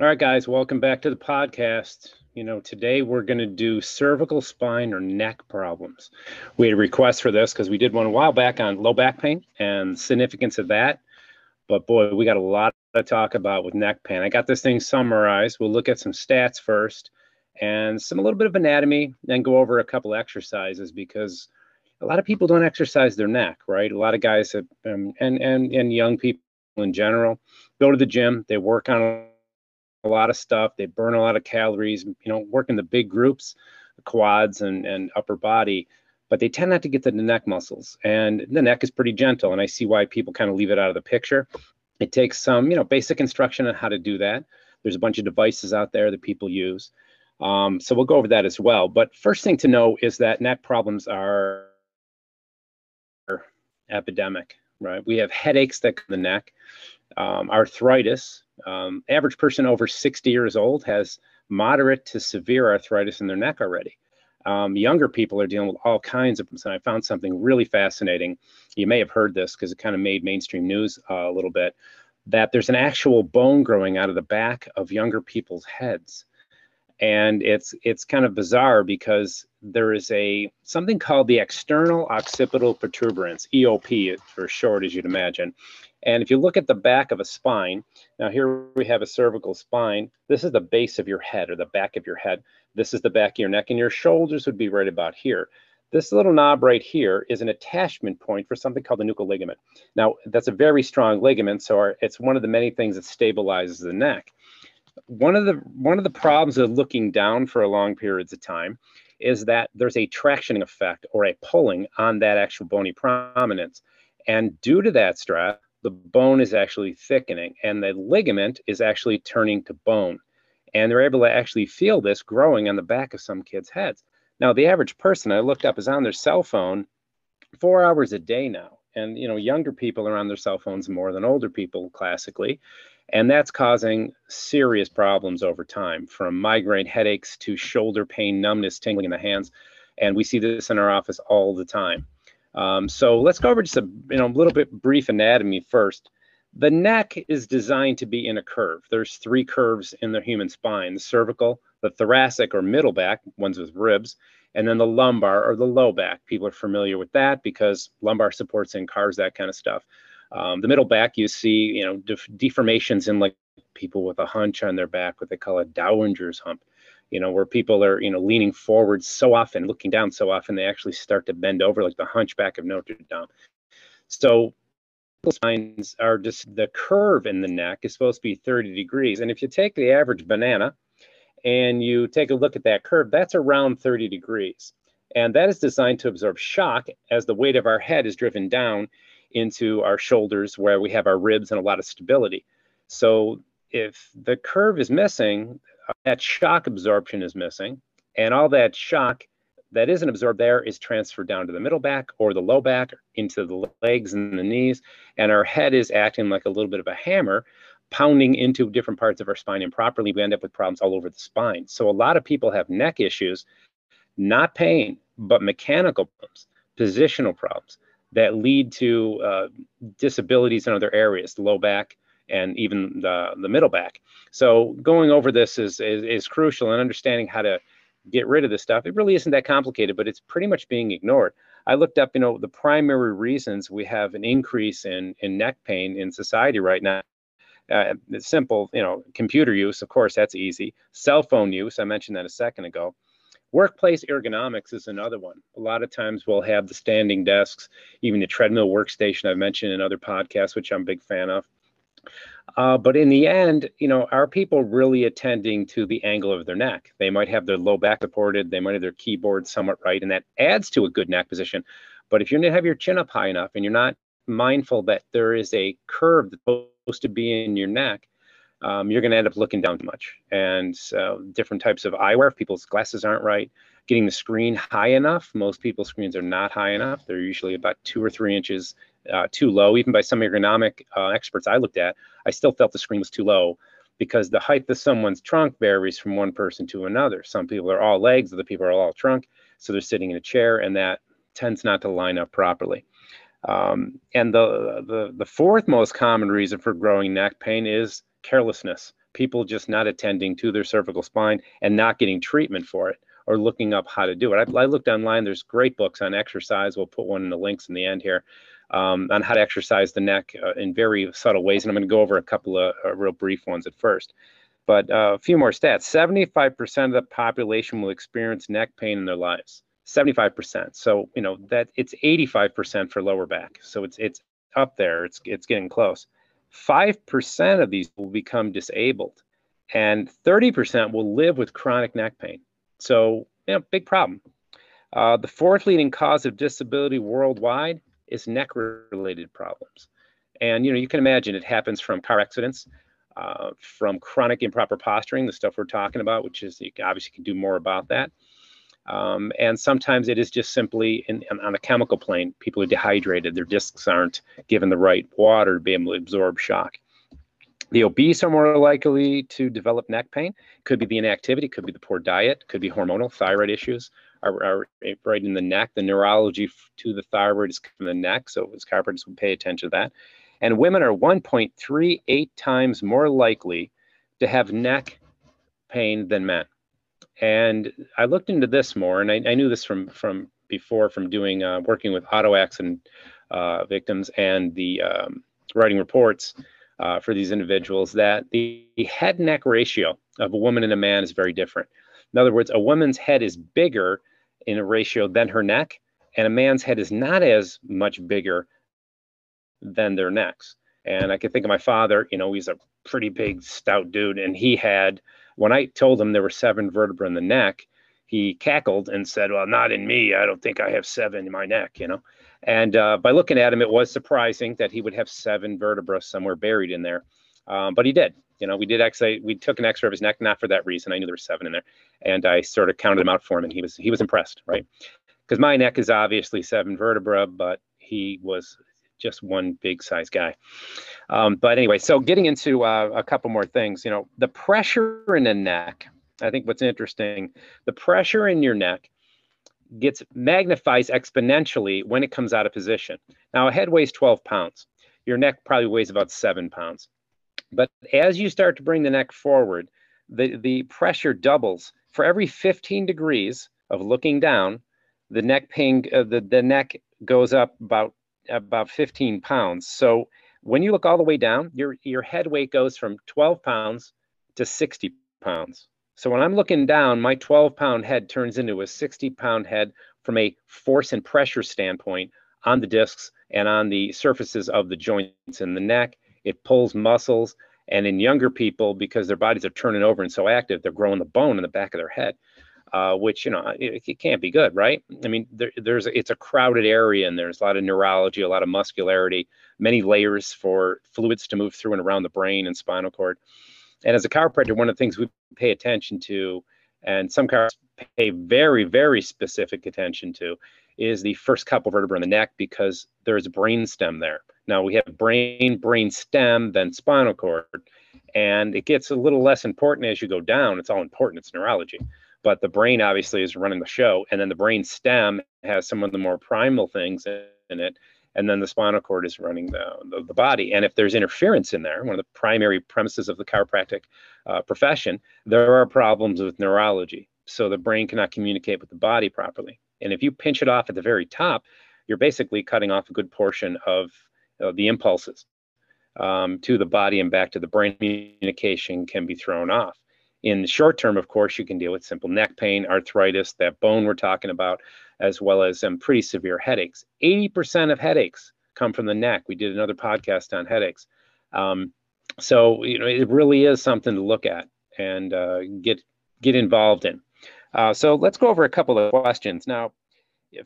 All right, guys, welcome back to the podcast. You know, today we're going to do cervical spine or neck problems. We had a request for this because we did one a while back on low back pain and significance of that. But boy, we got a lot to talk about with neck pain. I got this thing summarized. We'll look at some stats first and some a little bit of anatomy, then go over a couple exercises because a lot of people don't exercise their neck, right? A lot of guys have, um, and and and young people in general go to the gym, they work on a lot of stuff. They burn a lot of calories, you know, work in the big groups, the quads and, and upper body, but they tend not to get to the neck muscles. And the neck is pretty gentle. And I see why people kind of leave it out of the picture. It takes some, you know, basic instruction on how to do that. There's a bunch of devices out there that people use. Um, so we'll go over that as well. But first thing to know is that neck problems are epidemic, right? We have headaches that the neck, um, arthritis, um, average person over 60 years old has moderate to severe arthritis in their neck already. Um, younger people are dealing with all kinds of them. And I found something really fascinating. You may have heard this because it kind of made mainstream news uh, a little bit that there's an actual bone growing out of the back of younger people's heads. And it's it's kind of bizarre because there is a something called the external occipital protuberance, EOP for short, as you'd imagine. And if you look at the back of a spine, now here we have a cervical spine. This is the base of your head or the back of your head. This is the back of your neck, and your shoulders would be right about here. This little knob right here is an attachment point for something called the nuchal ligament. Now, that's a very strong ligament, so our, it's one of the many things that stabilizes the neck. One of the one of the problems of looking down for a long periods of time is that there's a tractioning effect or a pulling on that actual bony prominence. And due to that stress, the bone is actually thickening and the ligament is actually turning to bone. And they're able to actually feel this growing on the back of some kids' heads. Now, the average person I looked up is on their cell phone four hours a day now. And, you know, younger people are on their cell phones more than older people classically. And that's causing serious problems over time from migraine headaches to shoulder pain, numbness, tingling in the hands. And we see this in our office all the time. Um, so let's go over just a you know a little bit brief anatomy first. The neck is designed to be in a curve. There's three curves in the human spine: the cervical, the thoracic or middle back, ones with ribs, and then the lumbar or the low back. People are familiar with that because lumbar supports in cars, that kind of stuff. Um, the middle back, you see, you know, def- deformations in like people with a hunch on their back, what they call a Dowager's hump you know, where people are, you know, leaning forward so often, looking down so often, they actually start to bend over like the hunchback of Notre Dame. So spines are just the curve in the neck is supposed to be 30 degrees. And if you take the average banana and you take a look at that curve, that's around 30 degrees. And that is designed to absorb shock as the weight of our head is driven down into our shoulders where we have our ribs and a lot of stability. So if the curve is missing, that shock absorption is missing, and all that shock that isn't absorbed there is transferred down to the middle back or the low back into the legs and the knees, and our head is acting like a little bit of a hammer pounding into different parts of our spine improperly. We end up with problems all over the spine. So a lot of people have neck issues not pain but mechanical problems positional problems that lead to uh, disabilities in other areas the low back and even the, the middle back. So going over this is, is, is crucial and understanding how to get rid of this stuff. It really isn't that complicated, but it's pretty much being ignored. I looked up, you know, the primary reasons we have an increase in, in neck pain in society right now. Uh, it's simple, you know, computer use, of course, that's easy. Cell phone use, I mentioned that a second ago. Workplace ergonomics is another one. A lot of times we'll have the standing desks, even the treadmill workstation I've mentioned in other podcasts, which I'm a big fan of. Uh, but in the end, you know, are people really attending to the angle of their neck? They might have their low back supported, they might have their keyboard somewhat right, and that adds to a good neck position. But if you have your chin up high enough and you're not mindful that there is a curve that's supposed to be in your neck, um, you're going to end up looking down too much. And so, different types of eyewear, if people's glasses aren't right, getting the screen high enough. Most people's screens are not high enough. They're usually about two or three inches uh, too low. Even by some ergonomic uh, experts I looked at, I still felt the screen was too low because the height of someone's trunk varies from one person to another. Some people are all legs, other people are all trunk, so they're sitting in a chair, and that tends not to line up properly. Um, and the, the the fourth most common reason for growing neck pain is carelessness people just not attending to their cervical spine and not getting treatment for it or looking up how to do it. I, I looked online. There's great books on exercise. We'll put one in the links in the end here um, on how to exercise the neck uh, in very subtle ways. And I'm going to go over a couple of uh, real brief ones at first. But uh, a few more stats 75% of the population will experience neck pain in their lives. 75%. So, you know, that it's 85% for lower back. So it's it's up there. It's it's getting close. 5% of these will become disabled and 30% will live with chronic neck pain. So, you know, big problem. Uh, the fourth leading cause of disability worldwide is neck related problems. And, you know, you can imagine it happens from car accidents, uh, from chronic improper posturing, the stuff we're talking about, which is you obviously can do more about that. Um, and sometimes it is just simply in, in, on a chemical plane. People are dehydrated, their discs aren't given the right water to be able to absorb shock. The obese are more likely to develop neck pain. Could be the inactivity, could be the poor diet, could be hormonal thyroid issues are, are right in the neck. The neurology to the thyroid is from the neck, so as chiropractors would pay attention to that. And women are 1.38 times more likely to have neck pain than men. And I looked into this more, and I, I knew this from from before from doing uh, working with auto accident uh, victims and the um, writing reports uh, for these individuals that the, head neck ratio of a woman and a man is very different. In other words, a woman's head is bigger in a ratio than her neck, and a man's head is not as much bigger than their necks. And I can think of my father, you know, he's a pretty big, stout dude, and he had when I told him there were seven vertebrae in the neck, he cackled and said, Well, not in me. I don't think I have seven in my neck, you know. And uh, by looking at him, it was surprising that he would have seven vertebrae somewhere buried in there. Um, but he did. You know, we did actually, we took an x ray of his neck, not for that reason. I knew there were seven in there. And I sort of counted them out for him, and he was he was impressed, right? Because my neck is obviously seven vertebra, but he was just one big size guy. Um, but anyway, so getting into uh, a couple more things, you know, the pressure in the neck. I think what's interesting, the pressure in your neck gets magnifies exponentially when it comes out of position. Now, a head weighs 12 pounds. Your neck probably weighs about seven pounds. But as you start to bring the neck forward, the, the pressure doubles. For every 15 degrees of looking down, the neck pain, uh, the, the neck goes up about about 15 pounds. So when you look all the way down, your your head weight goes from 12 pounds to 60 pounds. So when I'm looking down, my 12 pound head turns into a 60 pound head from a force and pressure standpoint on the discs and on the surfaces of the joints in the neck. It pulls muscles. And in younger people, because their bodies are turning over and so active, they're growing the bone in the back of their head uh, which you know it, it, can't be good, right? I mean, there, there's it's a crowded area and there's a lot of neurology, a lot of muscularity, many layers for fluids to move through and around the brain and spinal cord. And as a chiropractor, one of the things we pay attention to, and some chiropractors pay very, very specific attention to, is the first couple vertebrae in the neck because there's brain stem there. Now we have brain, brain stem, then spinal cord, and it gets a little less important as you go down. It's all important. It's neurology but the brain obviously is running the show and then the brain stem has some of the more primal things in it and then the spinal cord is running the, the, the body. And if there's interference in there one of the primary premises of the chiropractic uh, profession there are problems with neurology so the brain cannot communicate with the body properly. And if you pinch it off at the very top you're basically cutting off a good portion of uh, the impulses um, to the body and back to the brain. Communication can be thrown off in the short term, of course, you can deal with simple neck pain, arthritis, that bone we're talking about, as well as some pretty severe headaches. 80% of headaches come from the neck. We did another podcast on headaches. Um, so, you know, it really is something to look at and uh, get get involved in. Uh, so let's go over a couple of questions. Now,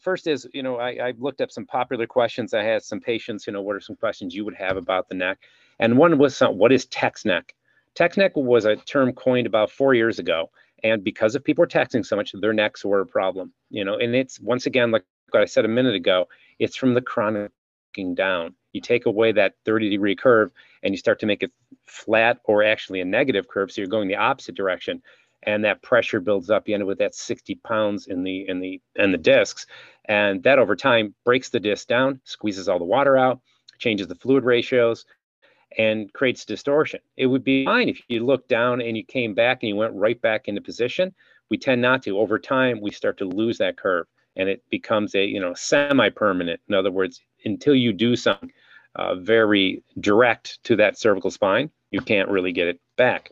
first is, you know, I, I, looked up some popular questions. I had some patients, you know, what are some questions you would have about the neck? And one was, some, what is text neck? Text neck was a term coined about four years ago. And because of people are texting so much, their necks were a problem. You know, and it's once again, like what I said a minute ago, it's from the chronic down. You take away that 30 degree curve and you start to make it flat or actually a negative curve. So you're going the opposite direction. And that pressure builds up. You end up with that 60 pounds in the in the in the discs. And that over time breaks the disc down, squeezes all the water out, changes the fluid ratios, and creates distortion. It would be fine if you looked down and you came back and you went right back into position. We tend not to. Over time, we start to lose that curve and it becomes a you know semi-permanent. In other words, until you do something uh, very direct to that cervical spine, you can't really get it back.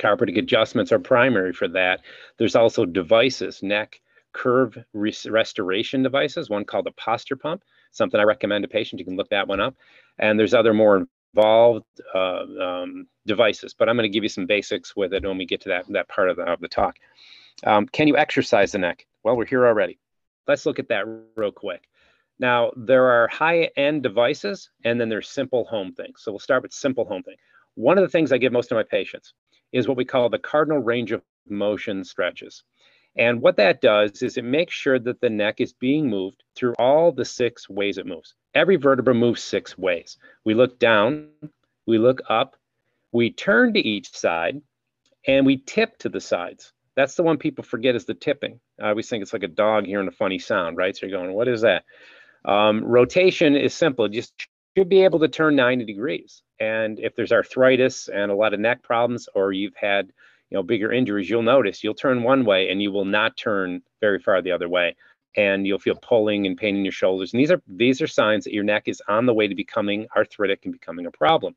Chiropractic adjustments are primary for that. There's also devices, neck curve res restoration devices, one called the posture pump, something I recommend to patients. You can look that one up. And there's other more involved uh, um, devices, but I'm going to give you some basics with it when we get to that, that part of the, of the talk. Um, can you exercise the neck? Well, we're here already. Let's look at that real quick. Now, there are high-end devices, and then there's simple home things. So we'll start with simple home thing. One of the things I give most of my patients is what we call the cardinal range of motion stretches. And what that does is it makes sure that the neck is being moved through all the six ways it moves. Every vertebra moves six ways. We look down, we look up, we turn to each side, and we tip to the sides. That's the one people forget is the tipping. I always think it's like a dog hearing a funny sound, right? So you're going, what is that? Um, rotation is simple. Just should be able to turn 90 degrees. And if there's arthritis and a lot of neck problems, or you've had you know bigger injuries, you'll notice you'll turn one way and you will not turn very far the other way, and you'll feel pulling and pain in your shoulders. And these are these are signs that your neck is on the way to becoming arthritic and becoming a problem.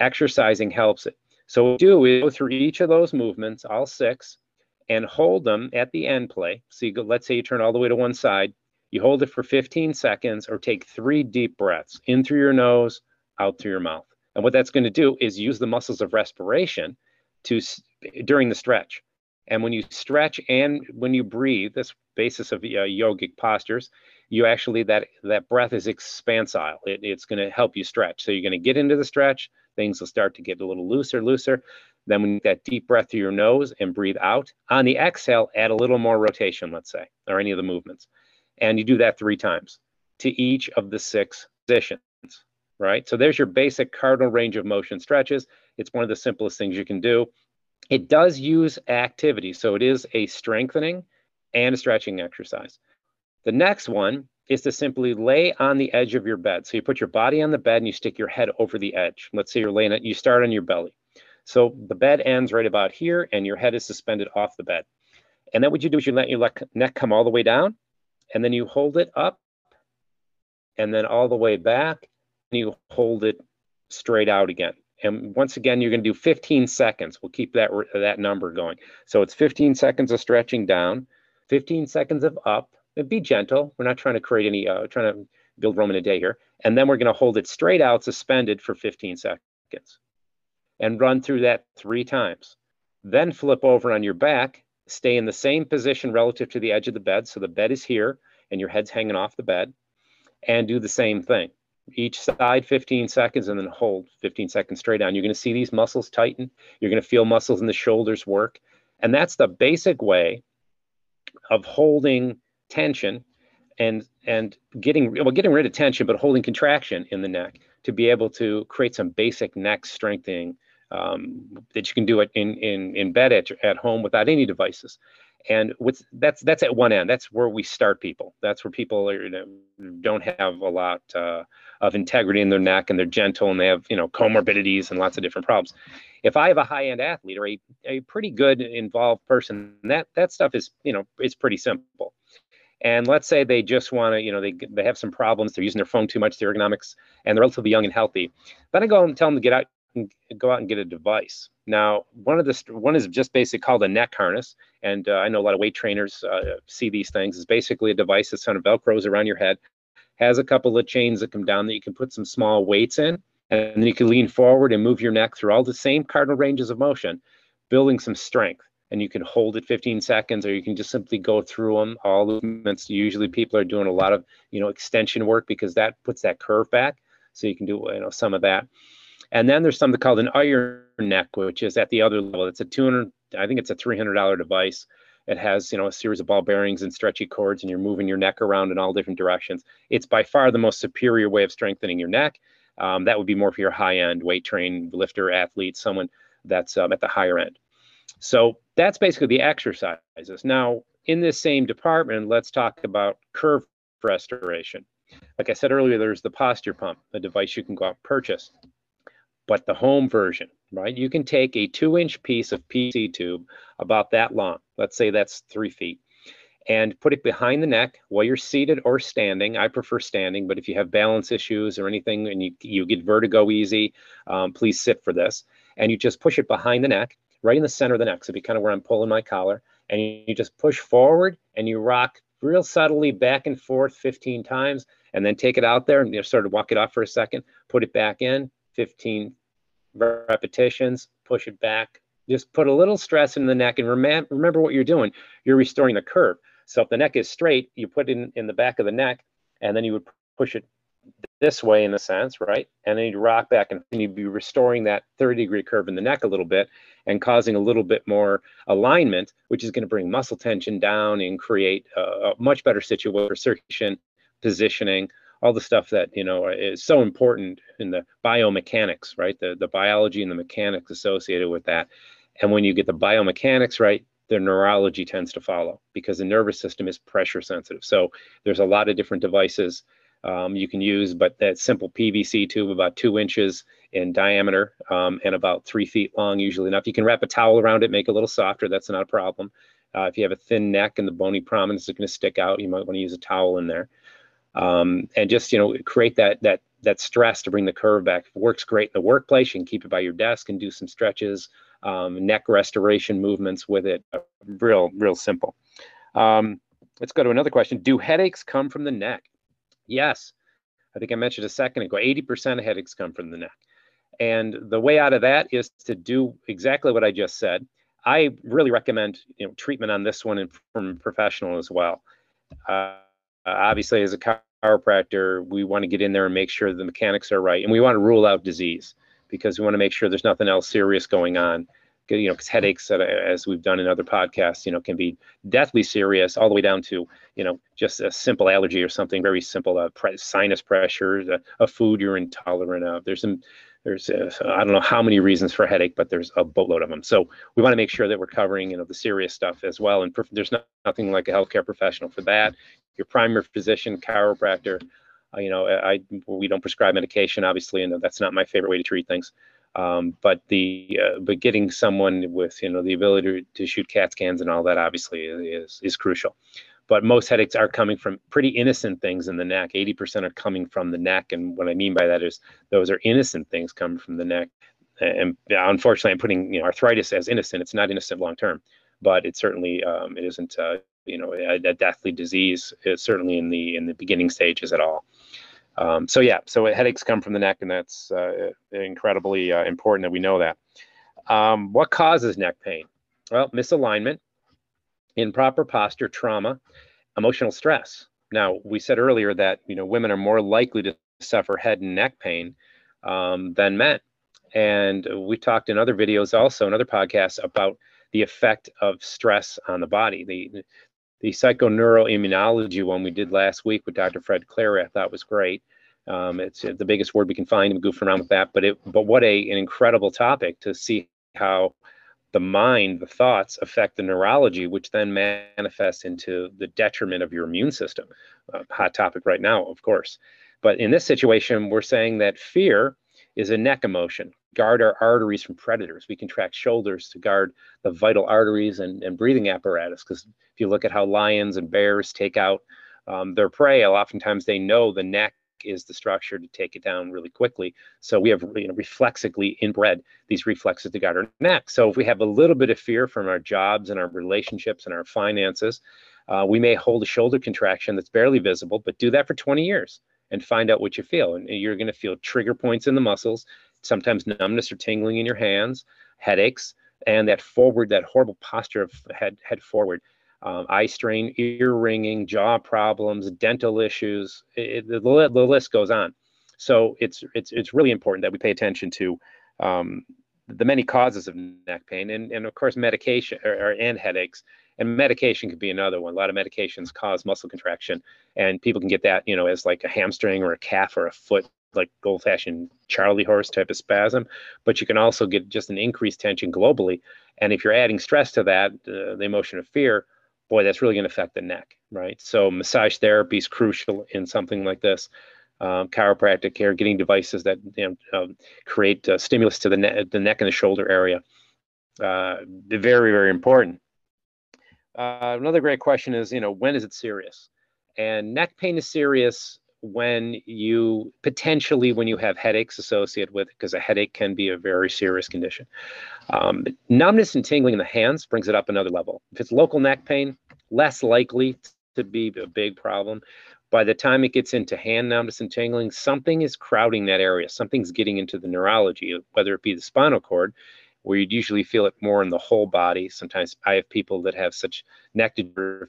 Exercising helps it. So what we do is go through each of those movements, all six, and hold them at the end play. So you go, let's say you turn all the way to one side, you hold it for 15 seconds or take three deep breaths in through your nose, out through your mouth. And what that's going to do is use the muscles of respiration to during the stretch. And when you stretch and when you breathe, this basis of uh, yogic postures, you actually that that breath is expansile. It, it's going to help you stretch. So you're going to get into the stretch. Things will start to get a little looser, looser. Then when you get that deep breath through your nose and breathe out, on the exhale, add a little more rotation, let's say, or any of the movements. And you do that three times to each of the six positions, right? So there's your basic cardinal range of motion stretches. It's one of the simplest things you can do. It does use activity, so it is a strengthening and a stretching exercise. The next one is to simply lay on the edge of your bed. So you put your body on the bed and you stick your head over the edge. Let's say you're laying it, you start on your belly. So the bed ends right about here and your head is suspended off the bed. And then what you do is you let your neck come all the way down and then you hold it up and then all the way back you hold it straight out again. And once again, you're going to do 15 seconds. We'll keep that, that number going. So it's 15 seconds of stretching down, 15 seconds of up. And be gentle. We're not trying to create any, uh, trying to build Rome in a day here. And then we're going to hold it straight out, suspended for 15 seconds and run through that three times. Then flip over on your back, stay in the same position relative to the edge of the bed. So the bed is here and your head's hanging off the bed, and do the same thing. Each side 15 seconds and then hold 15 seconds straight down. You're going to see these muscles tighten. You're going to feel muscles in the shoulders work. And that's the basic way of holding tension and and getting well getting rid of tension but holding contraction in the neck to be able to create some basic neck strengthening um, that you can do it in in in bed at, at home without any devices. And with that's that's at one end. That's where we start people. That's where people are, you know, don't have a lot uh, of integrity in their neck, and they're gentle, and they have you know comorbidities and lots of different problems. If I have a high end athlete or a, a pretty good involved person, that that stuff is you know it's pretty simple. And let's say they just want to, you know, they, they have some problems. They're using their phone too much, their ergonomics, and they're relatively young and healthy. Then I go and tell them to get out and go out and get a device. Now, one of the one is just basically called a neck harness, and uh, I know a lot of weight trainers uh, see these things. It's basically a device that's kind of velcros around your head, has a couple of chains that come down that you can put some small weights in, and then you can lean forward and move your neck through all the same cardinal ranges of motion, building some strength. And you can hold it 15 seconds, or you can just simply go through them. All movements. Usually, people are doing a lot of you know extension work because that puts that curve back. So you can do you know some of that. And then there's something called an iron neck, which is at the other level. It's a 200, I think it's a $300 device. It has, you know, a series of ball bearings and stretchy cords, and you're moving your neck around in all different directions. It's by far the most superior way of strengthening your neck. Um, that would be more for your high-end weight trained lifter, athlete, someone that's um, at the higher end. So that's basically the exercises. Now, in this same department, let's talk about curve restoration. Like I said earlier, there's the posture pump, a device you can go out and purchase. but the home version, right? You can take a two inch piece of PVC tube about that long, let's say that's three feet, and put it behind the neck while you're seated or standing. I prefer standing, but if you have balance issues or anything and you, you get vertigo easy, um, please sit for this. And you just push it behind the neck, right in the center of the neck. So be kind of where I'm pulling my collar. And you, you just push forward and you rock real subtly back and forth 15 times and then take it out there and you know, sort of walk it off for a second, put it back in, 15 repetitions, push it back. Just put a little stress in the neck and rem- remember what you're doing. You're restoring the curve. So if the neck is straight, you put it in, in the back of the neck and then you would push it this way in a sense, right? And then you'd rock back and you'd be restoring that 30 degree curve in the neck a little bit and causing a little bit more alignment, which is going to bring muscle tension down and create a, a much better situation for circulation, positioning, all the stuff that you know is so important in the biomechanics, right? The the biology and the mechanics associated with that. And when you get the biomechanics right, the neurology tends to follow because the nervous system is pressure sensitive. So there's a lot of different devices um, you can use, but that simple PVC tube, about two inches in diameter um, and about three feet long, usually enough. You can wrap a towel around it, make it a little softer. That's not a problem. Uh, if you have a thin neck and the bony prominence is going to stick out, you might want to use a towel in there um, and just you know create that that that stress to bring the curve back. It works great in the workplace, you can keep it by your desk and do some stretches, um, neck restoration movements with it. Uh, real real simple. Um, let's go to another question. Do headaches come from the neck? Yes. I think I mentioned a second ago, 80% of headaches come from the neck. And the way out of that is to do exactly what I just said. I really recommend you know, treatment on this one and from professional as well. Uh, obviously, as a chiropractor, we want to get in there and make sure the mechanics are right, and we want to rule out disease because we want to make sure there's nothing else serious going on. You know, because headaches, as we've done in other podcasts, you know, can be deathly serious, all the way down to you know just a simple allergy or something very simple, uh, sinus pressure, a, a food you're intolerant of. There's some there's uh, I don't know how many reasons for a headache, but there's a boatload of them. So we want to make sure that we're covering you know the serious stuff as well. And perf- there's not, nothing like a healthcare professional for that. Your primary physician, chiropractor. Uh, you know, I we don't prescribe medication, obviously, and that's not my favorite way to treat things. Um, but the uh, but getting someone with you know the ability to, to shoot CAT scans and all that obviously is is crucial but most headaches are coming from pretty innocent things in the neck. 80% are coming from the neck. And what I mean by that is those are innocent things coming from the neck. And unfortunately, I'm putting you know, arthritis as innocent. It's not innocent long term, but it certainly um, it isn't uh, you know a, a, deathly disease. It's certainly in the in the beginning stages at all. Um, so yeah, so headaches come from the neck, and that's uh, incredibly uh, important that we know that. Um, what causes neck pain? Well, misalignment, improper posture, trauma, emotional stress. Now, we said earlier that you know women are more likely to suffer head and neck pain um, than men, and we talked in other videos, also in other podcasts, about the effect of stress on the body. The the psychoneuroimmunology one we did last week with Dr. Fred Clary, I thought was great. Um, it's the biggest word we can find. We goof around with that, but it but what a an incredible topic to see how the mind, the thoughts affect the neurology, which then manifests into the detriment of your immune system. Uh, hot topic right now, of course. But in this situation, we're saying that fear is a neck emotion. Guard our arteries from predators. We contract shoulders to guard the vital arteries and, and breathing apparatus. Because if you look at how lions and bears take out um, their prey, oftentimes they know the neck is the structure to take it down really quickly. So we have you know, reflexively inbred these reflexes to guard our neck. So if we have a little bit of fear from our jobs and our relationships and our finances, uh, we may hold a shoulder contraction that's barely visible, but do that for 20 years and find out what you feel. And you're going to feel trigger points in the muscles, sometimes numbness or tingling in your hands, headaches, and that forward, that horrible posture of head head forward um, eye strain, ear ringing, jaw problems, dental issues. It, the, the list goes on. So it's it's it's really important that we pay attention to um, the many causes of neck pain, and, and of course medication or, or, and headaches. And medication could be another one. A lot of medications cause muscle contraction, and people can get that you know as like a hamstring or a calf or a foot like old-fashioned charley horse type of spasm but you can also get just an increased tension globally and if you're adding stress to that uh, the emotion of fear boy, that's really going to affect the neck, right? So massage therapy is crucial in something like this. um, chiropractic care, getting devices that you know, um, create uh, stimulus to the, ne- the neck and the shoulder area. Uh, very, very important. Uh, another great question is, you know, when is it serious? And neck pain is serious when you potentially when you have headaches associated with it, because a headache can be a very serious condition. Um, numbness and tingling in the hands brings it up another level. If it's local neck pain, less likely to be a big problem. By the time it gets into hand numbness and tingling, something is crowding that area. Something's getting into the neurology, whether it be the spinal cord, where you'd usually feel it more in the whole body. Sometimes I have people that have such neck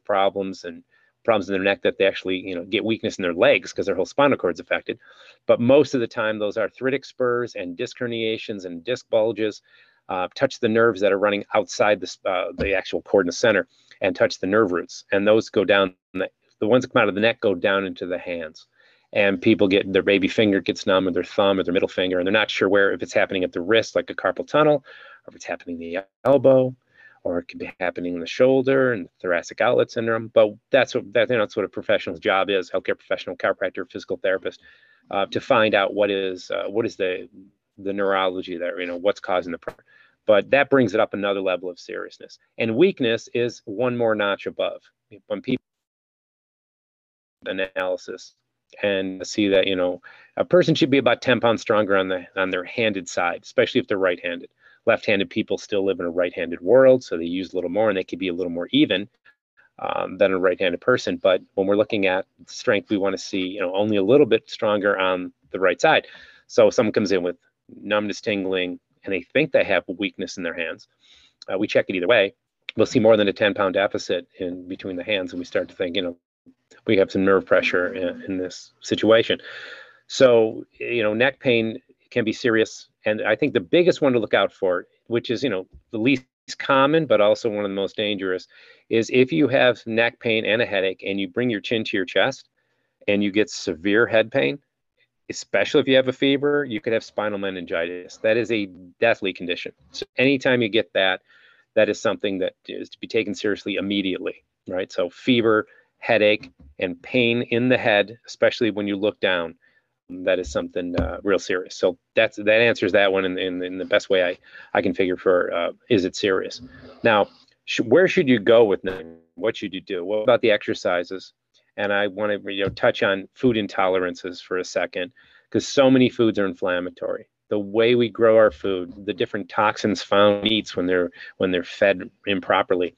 problems and problems in their neck that they actually you know get weakness in their legs because their whole spinal cord is affected. But most of the time those arthritic spurs and disc herniations and disc bulges uh, touch the nerves that are running outside the, uh, the actual cord in the center and touch the nerve roots. And those go down the, the ones that come out of the neck go down into the hands. And people get their baby finger gets numb or their thumb or their middle finger and they're not sure where if it's happening at the wrist like a carpal tunnel or if it's happening in the elbow or it could be happening in the shoulder and thoracic outlet syndrome. But that's what that, you know, that's what a professional's job is: healthcare professional, chiropractor, physical therapist, uh, to find out what is uh, what is the the neurology there, you know, what's causing the problem. But that brings it up another level of seriousness. And weakness is one more notch above. When people analysis and see that you know a person should be about 10 pounds stronger on the on their handed side, especially if they're right-handed left-handed people still live in a right-handed world, so they use a little more and they could be a little more even um, than a right-handed person. But when we're looking at strength, we want to see you know only a little bit stronger on the right side. So if someone comes in with numbness, tingling, and they think they have weakness in their hands, uh, we check it either way. We'll see more than a 10-pound deficit in between the hands, and we start to think, you know, we have some nerve pressure in, in this situation. So you know, neck pain can be serious. And I think the biggest one to look out for, which is, you know, the least common, but also one of the most dangerous, is if you have neck pain and a headache and you bring your chin to your chest and you get severe head pain, especially if you have a fever, you could have spinal meningitis. That is a deathly condition. So anytime you get that, that is something that is to be taken seriously immediately, right? So fever, headache, and pain in the head, especially when you look down, that is something uh, real serious. So that's that answers that one in, in, in the best way I, I can figure for uh, is it serious? Now, sh- where should you go with them? What should you do? What about the exercises? And I want to you know touch on food intolerances for a second because so many foods are inflammatory. The way we grow our food, the different toxins found in meats when they're when they're fed improperly,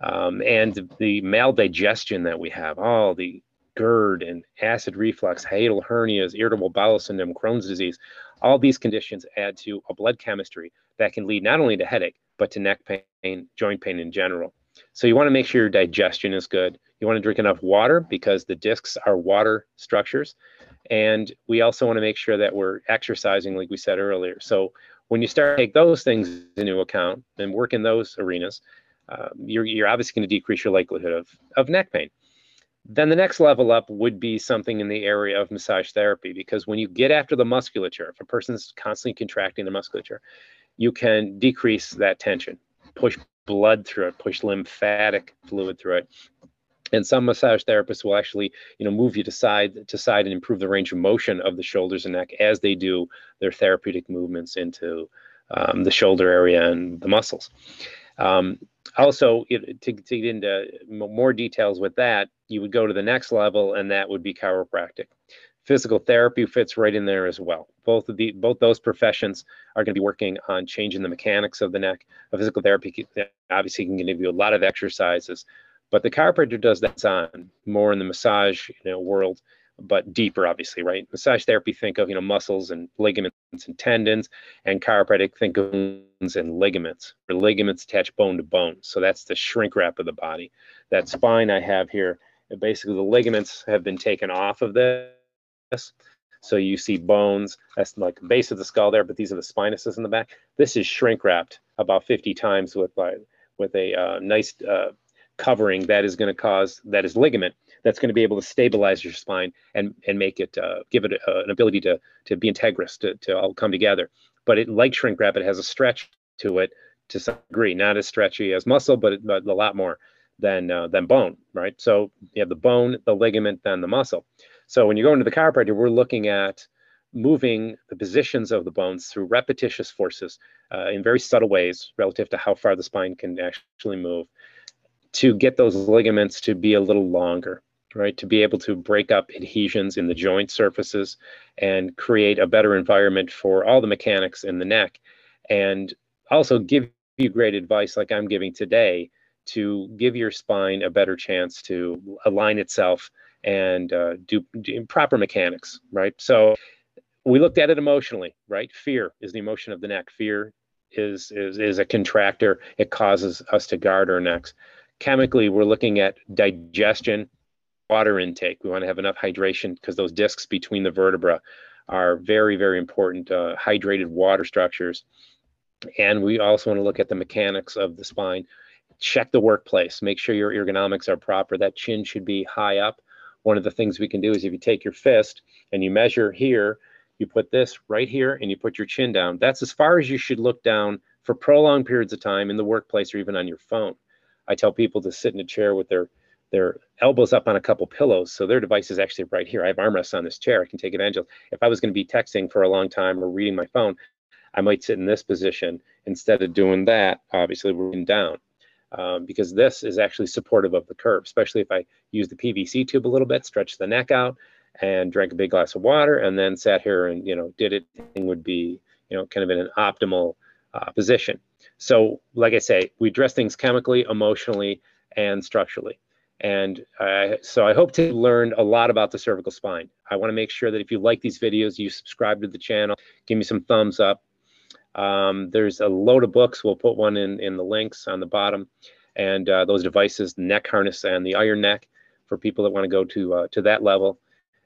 um, and the maldigestion that we have, all the GERD and acid reflux, hiatal hernias, irritable bowel syndrome, Crohn's disease, all these conditions add to a blood chemistry that can lead not only to headache, but to neck pain, joint pain in general. So you want to make sure your digestion is good. You want to drink enough water because the discs are water structures. And we also want to make sure that we're exercising, like we said earlier. So when you start to take those things into account and work in those arenas, uh, you're, you're obviously going to decrease your likelihood of, of neck pain. Then the next level up would be something in the area of massage therapy, because when you get after the musculature, if a person's constantly contracting the musculature, you can decrease that tension, push blood through it, push lymphatic fluid through it. And some massage therapists will actually, you know, move you to side to side and improve the range of motion of the shoulders and neck as they do their therapeutic movements into um, the shoulder area and the muscles. Um, also, it, to, to, get into more details with that, you would go to the next level, and that would be chiropractic. Physical therapy fits right in there as well. Both of the both those professions are going to be working on changing the mechanics of the neck. A physical therapy obviously can give you a lot of exercises, but the chiropractor does that on more in the massage you know, world but deeper, obviously, right? Massage therapy, think of you know muscles and ligaments and tendons, and chiropractic, think of bones and ligaments. Or ligaments attach bone to bone, so that's the shrink wrap of the body. That spine I have here, basically the ligaments have been taken off of this. So you see bones, that's like the base of the skull there, but these are the spinuses in the back. This is shrink wrapped about 50 times with, like with a uh, nice uh, covering that is going to cause, that is ligament that's going to be able to stabilize your spine and and make it uh, give it a, an ability to to be integrous to, to all come together. But it like shrink wrap, it has a stretch to it to some degree, not as stretchy as muscle, but, but a lot more than uh, than bone, right? So you have the bone, the ligament, then the muscle. So when you go into the chiropractor, we're looking at moving the positions of the bones through repetitious forces uh, in very subtle ways relative to how far the spine can actually move to get those ligaments to be a little longer, right? To be able to break up adhesions in the joint surfaces and create a better environment for all the mechanics in the neck. And also give you great advice like I'm giving today to give your spine a better chance to align itself and uh, do, do proper mechanics, right? So we looked at it emotionally, right? Fear is the emotion of the neck. Fear is is is a contractor. It causes us to guard our necks. Chemically, we're looking at digestion, water intake. We want to have enough hydration because those discs between the vertebra are very very important. Uh, hydrated water structures, and we also want to look at the mechanics of the spine. Check the workplace. Make sure your ergonomics are proper. That chin should be high up. One of the things we can do is if you take your fist and you measure here you put this right here and you put your chin down. That's as far as you should look down for prolonged periods of time in the workplace or even on your phone. I tell people to sit in a chair with their their elbows up on a couple pillows. So their device is actually right here. I have armrests on this chair. I can take advantage of. If I was going to be texting for a long time or reading my phone, I might sit in this position instead of doing that. Obviously, we're down um, because this is actually supportive of the curve, especially if I use the PVC tube a little bit, stretch the neck out, and drank a big glass of water and then sat here and you know did it Thing would be you know kind of in an optimal uh, position so like i say we address things chemically emotionally and structurally and so i hope to learn a lot about the cervical spine i want to make sure that if you like these videos you subscribe to the channel give me some thumbs up um, there's a load of books we'll put one in in the links on the bottom and uh, those devices neck harness and the iron neck for people that want to go to uh, to that level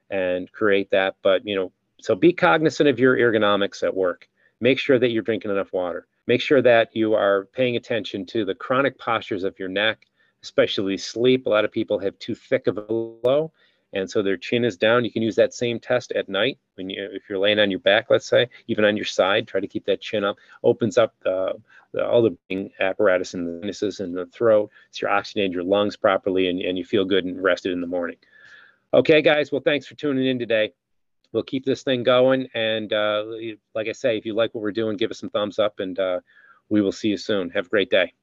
and create that. But, you know, so be cognizant of your ergonomics at work. Make sure that you're drinking enough water. Make sure that you are paying attention to the chronic postures of your neck, especially sleep. A lot of people have too thick of a low, and so their chin is down. You can use that same test at night when you, if you're laying on your back, let's say, even on your side. Try to keep that chin up. Opens up the, the, all the apparatus in the sinuses and the throat, so you're oxygenating your lungs properly, and, and you feel good and rested in the morning. Okay, guys. Well, thanks for tuning in today. We'll keep this thing going. And uh, like I say, if you like what we're doing, give us some thumbs up and uh, we will see you soon. Have a great day.